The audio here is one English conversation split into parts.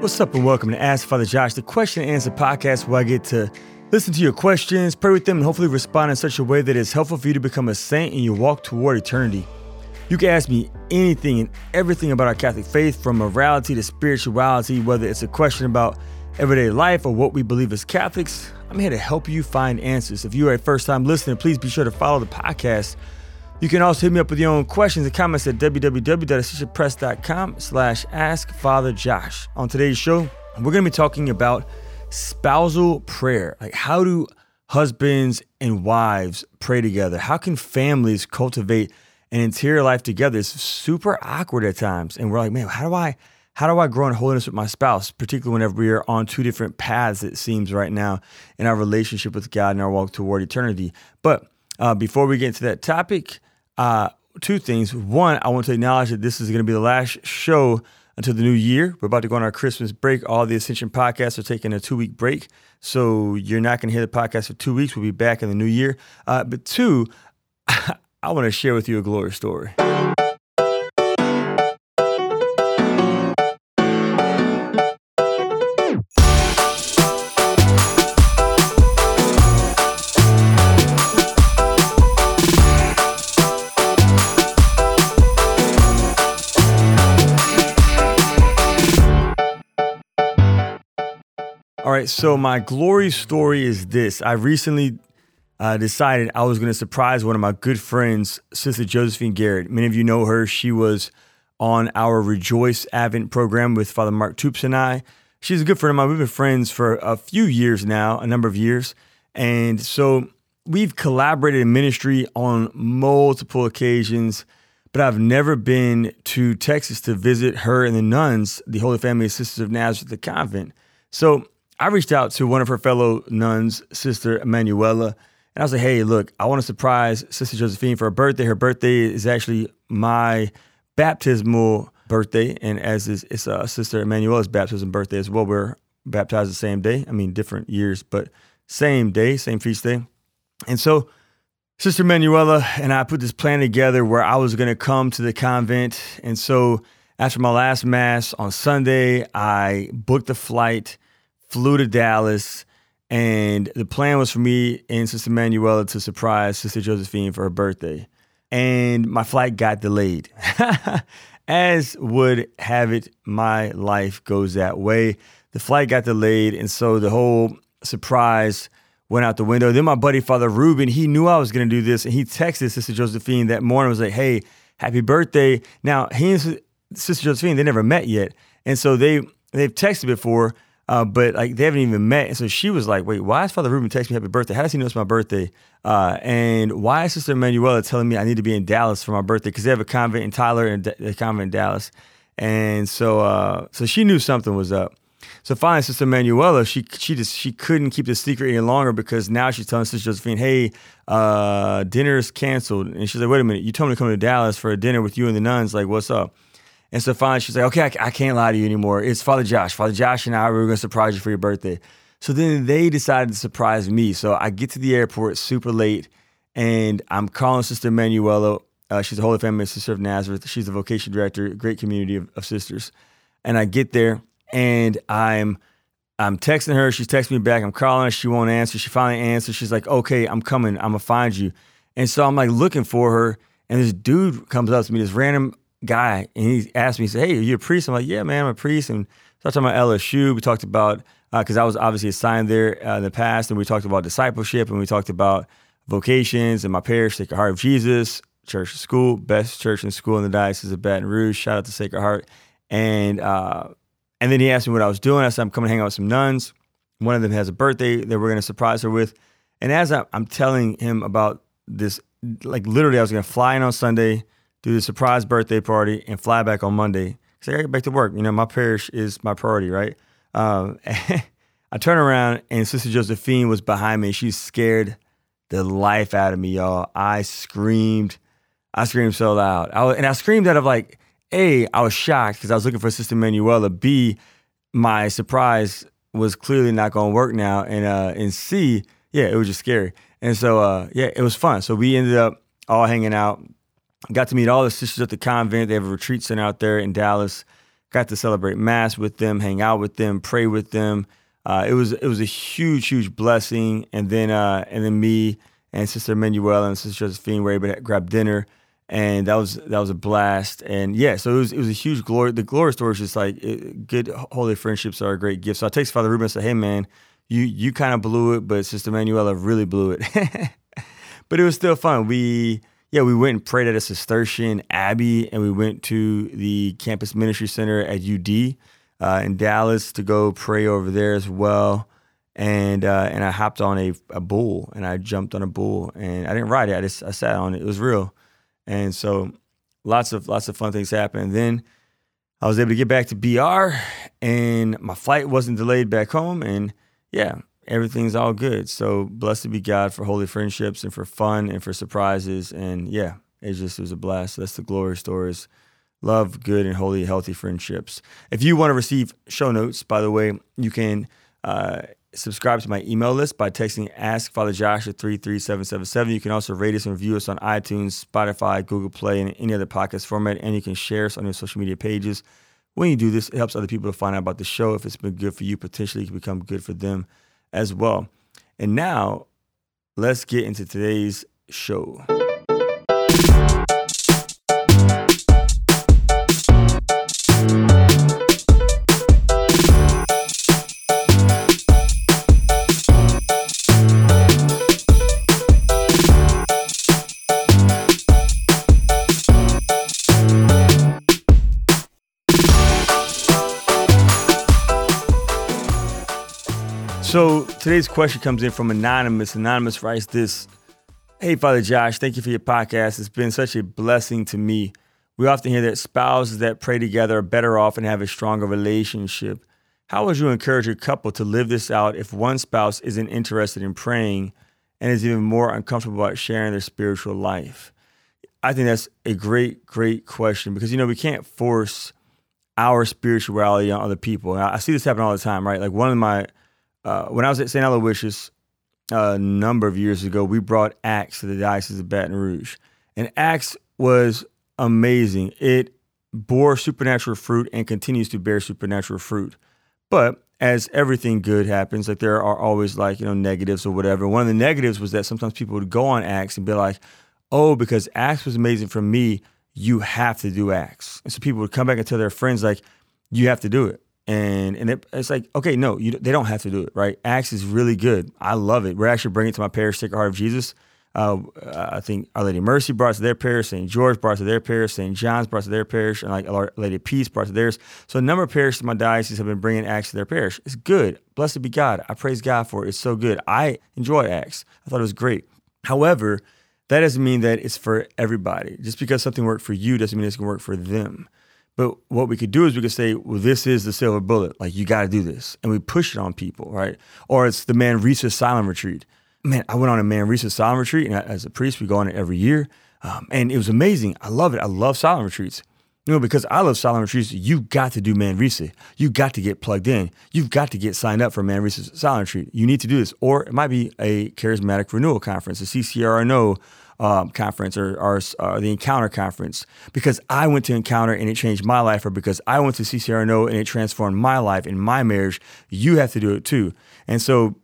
What's up, and welcome to Ask Father Josh, the question and answer podcast where I get to listen to your questions, pray with them, and hopefully respond in such a way that is helpful for you to become a saint in your walk toward eternity. You can ask me anything and everything about our Catholic faith, from morality to spirituality, whether it's a question about everyday life or what we believe as Catholics. I'm here to help you find answers. If you are a first time listener, please be sure to follow the podcast. You can also hit me up with your own questions and comments at www.ascensionpress.com slash askfatherjosh. On today's show, we're going to be talking about spousal prayer. Like how do husbands and wives pray together? How can families cultivate an interior life together? It's super awkward at times. And we're like, man, how do I how do I grow in holiness with my spouse, particularly whenever we are on two different paths, it seems right now, in our relationship with God and our walk toward eternity? But uh, before we get into that topic, uh, two things. One, I want to acknowledge that this is going to be the last show until the new year. We're about to go on our Christmas break. All the Ascension podcasts are taking a two week break. So you're not going to hear the podcast for two weeks. We'll be back in the new year. Uh, but two, I want to share with you a glory story. Right, so my glory story is this. I recently uh, decided I was going to surprise one of my good friends, Sister Josephine Garrett. Many of you know her. She was on our Rejoice Advent program with Father Mark Toups and I. She's a good friend of mine. We've been friends for a few years now, a number of years. And so we've collaborated in ministry on multiple occasions, but I've never been to Texas to visit her and the nuns, the Holy Family Sisters of Nazareth, the convent. So I reached out to one of her fellow nuns, Sister Emanuela, and I was like, hey, look, I want to surprise Sister Josephine for her birthday. Her birthday is actually my baptismal birthday, and as is it's uh, Sister Emanuela's baptism birthday as well. We're baptized the same day. I mean, different years, but same day, same feast day. And so Sister Emanuela and I put this plan together where I was going to come to the convent. And so after my last mass on Sunday, I booked a flight flew to Dallas, and the plan was for me and Sister Manuela to surprise Sister Josephine for her birthday. And my flight got delayed. As would have it, my life goes that way. The flight got delayed, and so the whole surprise went out the window. Then my buddy Father Ruben, he knew I was going to do this, and he texted Sister Josephine that morning. Was like, "Hey, happy birthday!" Now he and Sister Josephine they never met yet, and so they they've texted before, uh, but like they haven't even met. And so she was like, wait, why is Father Ruben texting me happy birthday? How does he know it's my birthday? Uh, and why is Sister Emanuela telling me I need to be in Dallas for my birthday? Because they have a convent in Tyler and a convent in Dallas. And so uh, so she knew something was up. So finally, Sister Manuela, she she just she couldn't keep the secret any longer because now she's telling Sister Josephine, "Hey, uh, dinner's canceled." And she's like, "Wait a minute, you told me to come to Dallas for a dinner with you and the nuns. Like, what's up?" And so finally, she's like, okay, I, I, can't lie to you anymore. It's Father Josh. Father Josh and I, we are going to surprise you for your birthday. So then they decided to surprise me. So I get to the airport super late and I'm calling Sister Manuela. Uh, she's a Holy Family Sister of Nazareth. She's the vocation director, great community of, of sisters. And I get there and I'm I'm texting her. She's texting me back. I'm calling her. She won't answer. She finally answers. She's like, okay, I'm coming. I'm going to find you. And so I'm like looking for her. And this dude comes up to me, this random guy, and he asked me, he said, "Hey, are you a priest?" I'm like, "Yeah, man, I'm a priest." And so I talked about LSU. We talked about because uh, I was obviously assigned there uh, in the past, and we talked about discipleship, and we talked about vocations and my parish, Sacred Heart of Jesus Church School, best church and school in the diocese of Baton Rouge. Shout out to Sacred Heart. And uh, and then he asked me what I was doing. I said, "I'm coming to hang out with some nuns. One of them has a birthday that we're going to surprise her with." And as I'm telling him about this, like literally, I was going to fly in on Sunday do the surprise birthday party, and fly back on Monday. So I gotta get back to work. You know, my parish is my priority, right? Um, I turn around and Sister Josephine was behind me. She scared the life out of me, y'all. I screamed. I screamed so loud. I was, and I screamed out of like, A, I was shocked because I was looking for Sister Manuela. B, my surprise was clearly not going to work now. And uh, and C, yeah, it was just scary. And so, uh, yeah, it was fun. So we ended up all hanging out, Got to meet all the sisters at the convent. They have a retreat center out there in Dallas. got to celebrate mass with them, hang out with them, pray with them. Uh, it was it was a huge, huge blessing. And then uh, and then me and Sister Manuela and Sister Josephine were able to grab dinner, and that was that was a blast. And yeah, so it was it was a huge glory. The glory story is just like it, good holy friendships are a great gift. So I text Father Ruben and said, "Hey man, you you kind of blew it, but Sister Manuela really blew it." but it was still fun. We yeah, we went and prayed at a Cistercian abbey, and we went to the campus ministry center at UD uh, in Dallas to go pray over there as well. And uh, and I hopped on a, a bull and I jumped on a bull and I didn't ride it. I just I sat on it. It was real. And so lots of lots of fun things happened. Then I was able to get back to BR and my flight wasn't delayed back home. And yeah, everything's all good. So blessed be God for holy friendships and for fun and for surprises. And yeah, it just was a blast. That's the glory stories love good and holy, healthy friendships. If you want to receive show notes, by the way, you can uh, subscribe to my email list by texting Ask Father Josh at 33777. You can also rate us and review us on iTunes, Spotify, Google Play, and any other podcast format. And you can share us on your social media pages. When you do this, it helps other people to find out about the show. If it's been good for you, potentially it can become good for them as well. And now, let's get into today's show. Today's question comes in from Anonymous. Anonymous writes this Hey, Father Josh, thank you for your podcast. It's been such a blessing to me. We often hear that spouses that pray together are better off and have a stronger relationship. How would you encourage a couple to live this out if one spouse isn't interested in praying and is even more uncomfortable about sharing their spiritual life? I think that's a great, great question because, you know, we can't force our spirituality on other people. I see this happen all the time, right? Like one of my uh, when I was at St. Aloysius a number of years ago, we brought Acts to the Diocese of Baton Rouge. And Acts was amazing. It bore supernatural fruit and continues to bear supernatural fruit. But as everything good happens, like there are always like, you know, negatives or whatever. One of the negatives was that sometimes people would go on Acts and be like, oh, because Acts was amazing for me, you have to do Acts. And so people would come back and tell their friends, like, you have to do it and and it, it's like okay no you, they don't have to do it right? Acts is really good. I love it. We're actually bringing it to my parish sacred heart of jesus. Uh, i think our lady mercy brought to their parish st george brought to their parish st john's brought to their parish and like our lady peace brought to theirs. So a number of parishes in my diocese have been bringing acts to their parish. It's good. Blessed be god. I praise god for it. It's so good. I enjoy acts. I thought it was great. However that doesn't mean that it's for everybody. Just because something worked for you doesn't mean it's going to work for them but what we could do is we could say, well, this is the silver bullet. Like, you got to do this. And we push it on people, right? Or it's the Manresa Silent Retreat. Man, I went on a Manresa Silent Retreat, and as a priest, we go on it every year. Um, and it was amazing. I love it. I love silent retreats. You know, because I love silent retreats, you got to do man Manresa. You got to get plugged in. You've got to get signed up for Manresa Silent Retreat. You need to do this. Or it might be a charismatic renewal conference, a CCRNO um, conference or, or uh, the Encounter conference because I went to Encounter and it changed my life, or because I went to CCRNO and it transformed my life and my marriage, you have to do it too. And so,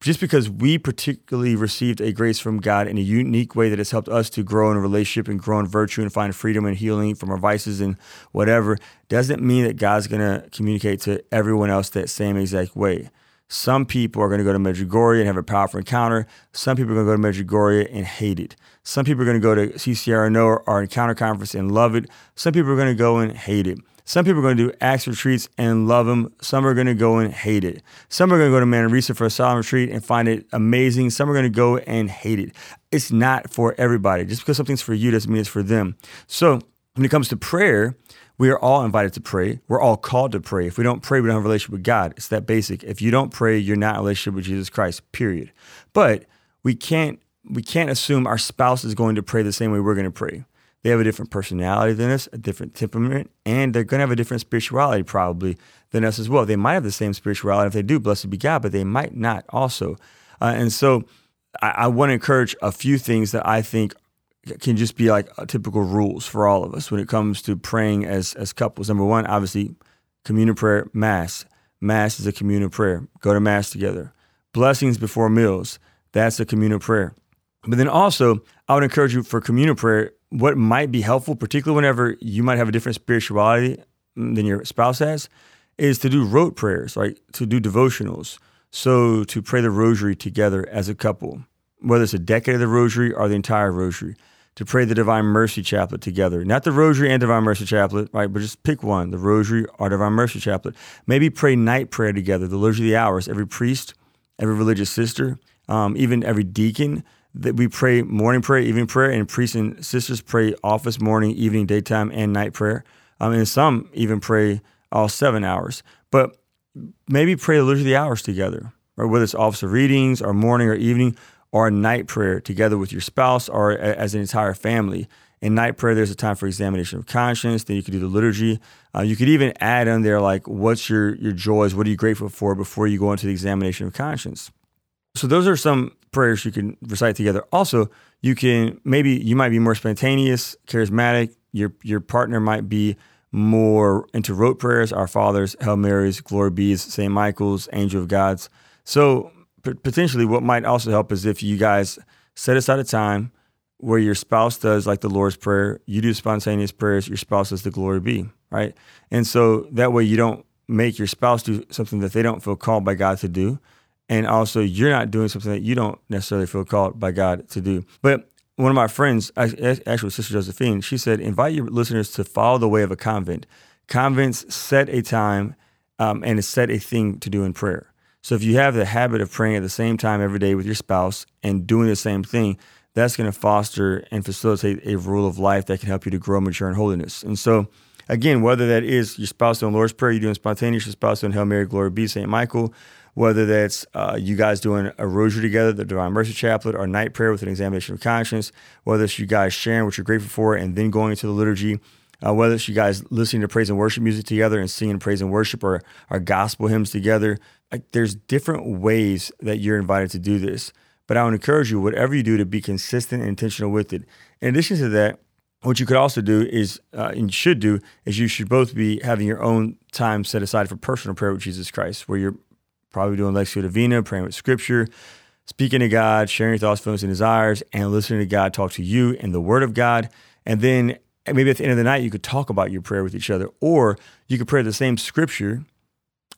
just because we particularly received a grace from God in a unique way that has helped us to grow in a relationship and grow in virtue and find freedom and healing from our vices and whatever, doesn't mean that God's going to communicate to everyone else that same exact way. Some people are going to go to Medjugorje and have a powerful encounter. Some people are going to go to Medjugorje and hate it. Some people are going to go to CCRNO or our encounter conference and love it. Some people are going to go and hate it. Some people are going to do Acts retreats and love them. Some are going to go and hate it. Some are going to go to Manresa for a solemn retreat and find it amazing. Some are going to go and hate it. It's not for everybody. Just because something's for you doesn't mean it's for them. So when it comes to prayer, we are all invited to pray. We're all called to pray. If we don't pray, we don't have a relationship with God. It's that basic. If you don't pray, you're not in a relationship with Jesus Christ, period. But we can't we can't assume our spouse is going to pray the same way we're going to pray. They have a different personality than us, a different temperament, and they're going to have a different spirituality probably than us as well. They might have the same spirituality. If they do, blessed be God, but they might not also. Uh, and so I, I want to encourage a few things that I think can just be like typical rules for all of us when it comes to praying as as couples. Number one, obviously, communion prayer, Mass. Mass is a communion prayer. Go to Mass together. Blessings before meals. That's a communion prayer. But then also, I would encourage you for communion prayer, what might be helpful, particularly whenever you might have a different spirituality than your spouse has, is to do rote prayers, right? To do devotionals. So to pray the rosary together as a couple, whether it's a decade of the rosary or the entire rosary, to pray the Divine Mercy Chaplet together. Not the rosary and Divine Mercy Chaplet, right? But just pick one, the rosary or Divine Mercy Chaplet. Maybe pray night prayer together, the Liturgy of the Hours. Every priest, every religious sister, um, even every deacon that we pray morning prayer, evening prayer, and priests and sisters pray office, morning, evening, daytime, and night prayer. Um, and some even pray all seven hours. But maybe pray the Liturgy of the Hours together, or whether it's office of readings, or morning or evening, or a night prayer together with your spouse or as an entire family. In night prayer, there's a time for examination of conscience. Then you could do the liturgy. Uh, you could even add in there like, what's your your joys? What are you grateful for before you go into the examination of conscience? So those are some prayers you can recite together. Also, you can maybe you might be more spontaneous, charismatic. Your your partner might be more into rote prayers, Our Fathers, Hail Marys, Glory Bees, St. Michael's, Angel of Gods. So p- potentially, what might also help is if you guys set aside a time where your spouse does like the Lord's Prayer, you do spontaneous prayers, your spouse does the Glory Be, right? And so that way you don't make your spouse do something that they don't feel called by God to do and also you're not doing something that you don't necessarily feel called by God to do. But one of my friends, actually Sister Josephine, she said, invite your listeners to follow the way of a convent. Convents set a time um, and set a thing to do in prayer. So if you have the habit of praying at the same time every day with your spouse and doing the same thing, that's going to foster and facilitate a rule of life that can help you to grow, mature in holiness. And so, again, whether that is your spouse doing Lord's Prayer, you're doing spontaneous, your spouse doing Hail Mary, Glory be, St. Michael, whether that's uh, you guys doing a rosary together, the Divine Mercy Chaplet, or night prayer with an examination of conscience, whether it's you guys sharing what you're grateful for and then going into the liturgy, uh, whether it's you guys listening to praise and worship music together and singing praise and worship or our gospel hymns together. Like there's different ways that you're invited to do this. But I would encourage you, whatever you do, to be consistent and intentional with it. In addition to that, what you could also do is, uh, and should do, is you should both be having your own time set aside for personal prayer with Jesus Christ, where you're probably doing Lectio Divina, praying with Scripture, speaking to God, sharing your thoughts, feelings, and desires, and listening to God talk to you in the Word of God. And then maybe at the end of the night, you could talk about your prayer with each other, or you could pray the same Scripture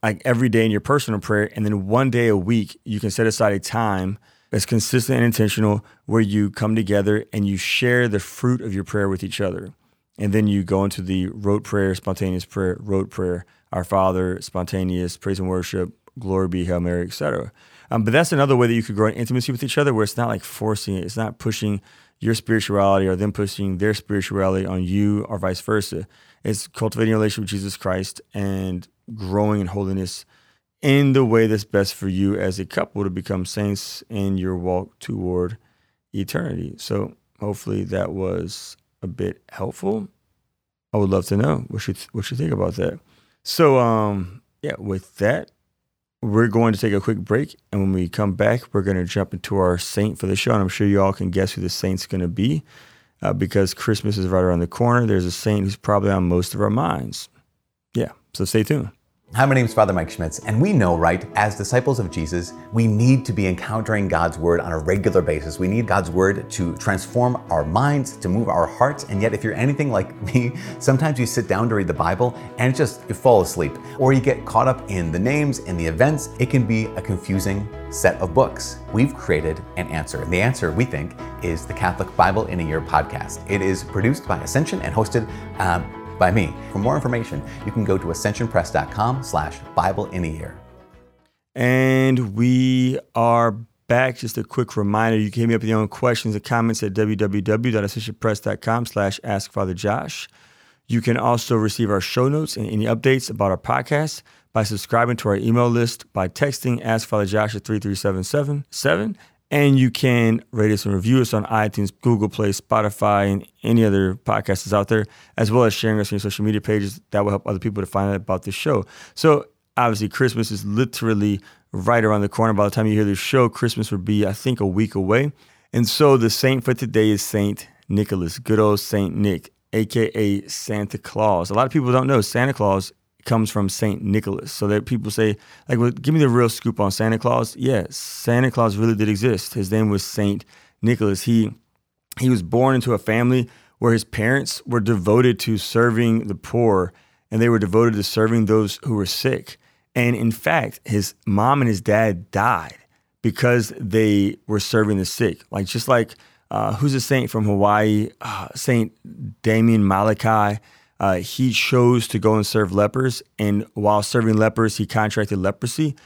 like every day in your personal prayer, and then one day a week, you can set aside a time that's consistent and intentional where you come together and you share the fruit of your prayer with each other. And then you go into the rote prayer, spontaneous prayer, rote prayer, Our Father, spontaneous, praise and worship, glory be, Hail Mary, etc. Um, but that's another way that you could grow in intimacy with each other where it's not like forcing it. It's not pushing your spirituality or them pushing their spirituality on you or vice versa. It's cultivating a relationship with Jesus Christ and growing in holiness in the way that's best for you as a couple to become saints in your walk toward eternity. So hopefully that was a bit helpful. I would love to know what you th- what you think about that. So um yeah, with that, we're going to take a quick break, and when we come back, we're going to jump into our saint for the show. And I'm sure you all can guess who the saint's going to be, uh, because Christmas is right around the corner. There's a saint who's probably on most of our minds. Yeah, so stay tuned. Hi, my name is Father Mike Schmitz, and we know, right, as disciples of Jesus, we need to be encountering God's Word on a regular basis. We need God's Word to transform our minds, to move our hearts, and yet, if you're anything like me, sometimes you sit down to read the Bible and it just you fall asleep, or you get caught up in the names and the events. It can be a confusing set of books. We've created an answer, and the answer, we think, is the Catholic Bible in a Year podcast. It is produced by Ascension and hosted. Um, by me. For more information, you can go to ascensionpress.com slash Bible in a year. And we are back. Just a quick reminder, you can hit me up with your own questions and comments at www.ascensionpress.com slash askfatherjosh. You can also receive our show notes and any updates about our podcast by subscribing to our email list by texting askfatherjosh at 33777 and you can rate us and review us on iTunes, Google Play, Spotify, and any other podcasts out there, as well as sharing us on your social media pages. That will help other people to find out about this show. So obviously, Christmas is literally right around the corner. By the time you hear this show, Christmas will be, I think, a week away. And so the saint for today is Saint Nicholas, good old Saint Nick, aka Santa Claus. A lot of people don't know Santa Claus comes from Saint Nicholas. So that people say, like, well, give me the real scoop on Santa Claus. Yes, Santa Claus really did exist. His name was Saint Nicholas. He he was born into a family where his parents were devoted to serving the poor and they were devoted to serving those who were sick. And in fact, his mom and his dad died because they were serving the sick. Like just like uh, who's a saint from Hawaii, uh, Saint Damien Molokai. Uh, he chose to go and serve lepers, and while serving lepers, he contracted leprosy.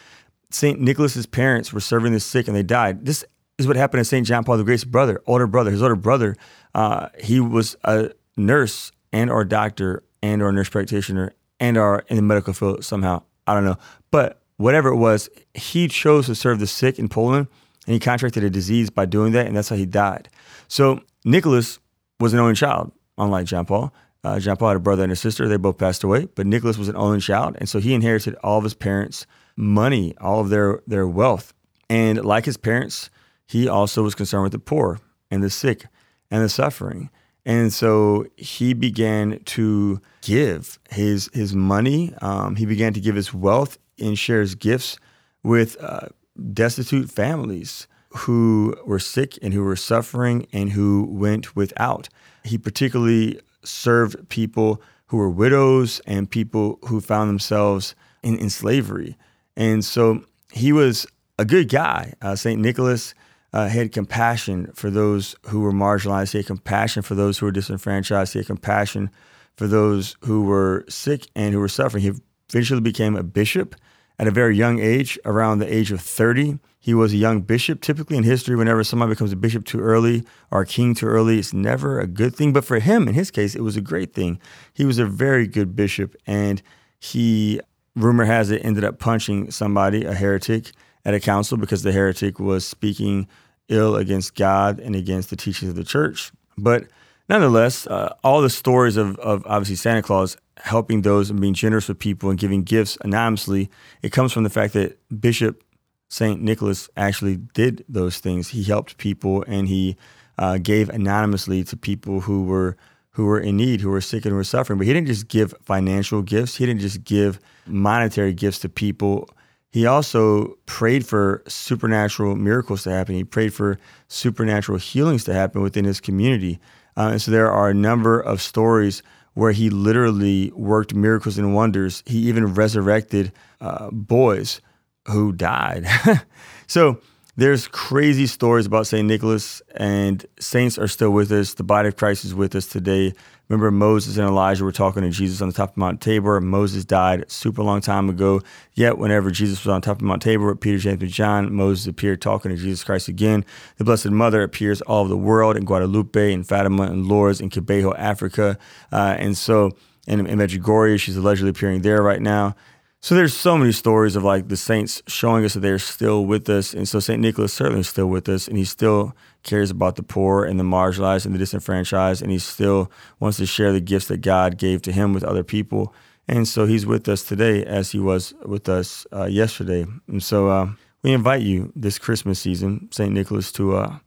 Saint Nicholas's parents were serving the sick, and they died. This is what happened to Saint John Paul the Great's brother, older brother. His older brother, uh, he was a nurse and or doctor and or nurse practitioner and or in the medical field somehow. I don't know, but whatever it was, he chose to serve the sick in Poland, and he contracted a disease by doing that, and that's how he died. So Nicholas was an only child, unlike John Paul. Uh, John Paul had a brother and a sister. They both passed away, but Nicholas was an only child, and so he inherited all of his parents' money, all of their their wealth, and like his parents, he also was concerned with the poor and the sick and the suffering. And so he began to give his his money. Um, he began to give his wealth and share his gifts with uh, destitute families who were sick and who were suffering and who went without. He particularly served people who were widows and people who found themselves in, in slavery. And so he was a good guy. Uh, St. Nicholas uh, had compassion for those who were marginalized. He had compassion for those who were disenfranchised. He had compassion for those who were sick and who were suffering. He eventually became a bishop at a very young age, around the age of 30. He was a young bishop. Typically in history, whenever somebody becomes a bishop too early or a king too early, it's never a good thing. But for him, in his case, it was a great thing. He was a very good bishop, and he, rumor has it, ended up punching somebody, a heretic, at a council because the heretic was speaking ill against God and against the teachings of the church. But nonetheless, uh, all the stories of, of obviously Santa Claus helping those and being generous with people and giving gifts anonymously, it comes from the fact that Bishop St. Nicholas actually did those things. He helped people and he uh, gave anonymously to people who were who were in need, who were sick and who were suffering. But he didn't just give financial gifts. He didn't just give monetary gifts to people. He also prayed for supernatural miracles to happen. He prayed for supernatural healings to happen within his community. Uh, and so there are a number of stories where he literally worked miracles and wonders. He even resurrected uh, boys who died. so there's crazy stories about St. Nicholas, and saints are still with us. The body of Christ is with us today. Remember, Moses and Elijah were talking to Jesus on the top of Mount Tabor. Moses died super long time ago. Yet, whenever Jesus was on top of Mount Tabor with Peter, James, and John, Moses appeared talking to Jesus Christ again. The Blessed Mother appears all over the world in Guadalupe, in Fatima, in Lourdes, in Kibeho, Africa. Uh, and so, in, in Medjugorje, she's allegedly appearing there right now. So there's so many stories of like the saints showing us that they're still with us, and so Saint Nicholas certainly is still with us, and he still cares about the poor and the marginalized and the disenfranchised, and he still wants to share the gifts that God gave to him with other people, and so he's with us today as he was with us uh, yesterday, and so uh, we invite you this Christmas season, Saint Nicholas, to uh,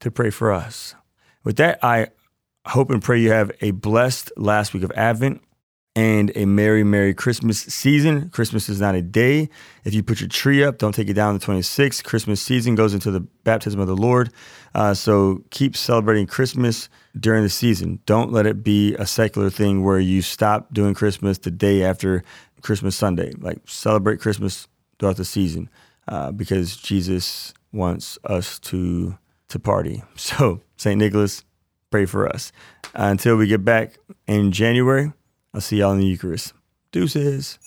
to pray for us. With that, I hope and pray you have a blessed last week of Advent and a Merry, Merry Christmas season. Christmas is not a day. If you put your tree up, don't take it down the 26th. Christmas season goes into the baptism of the Lord. Uh, so keep celebrating Christmas during the season. Don't let it be a secular thing where you stop doing Christmas the day after Christmas Sunday. Like celebrate Christmas throughout the season uh, because Jesus wants us to to party. So St. Nicholas, pray for us. Uh, until we get back in January. I'll see y'all in the Eucharist. Deuces.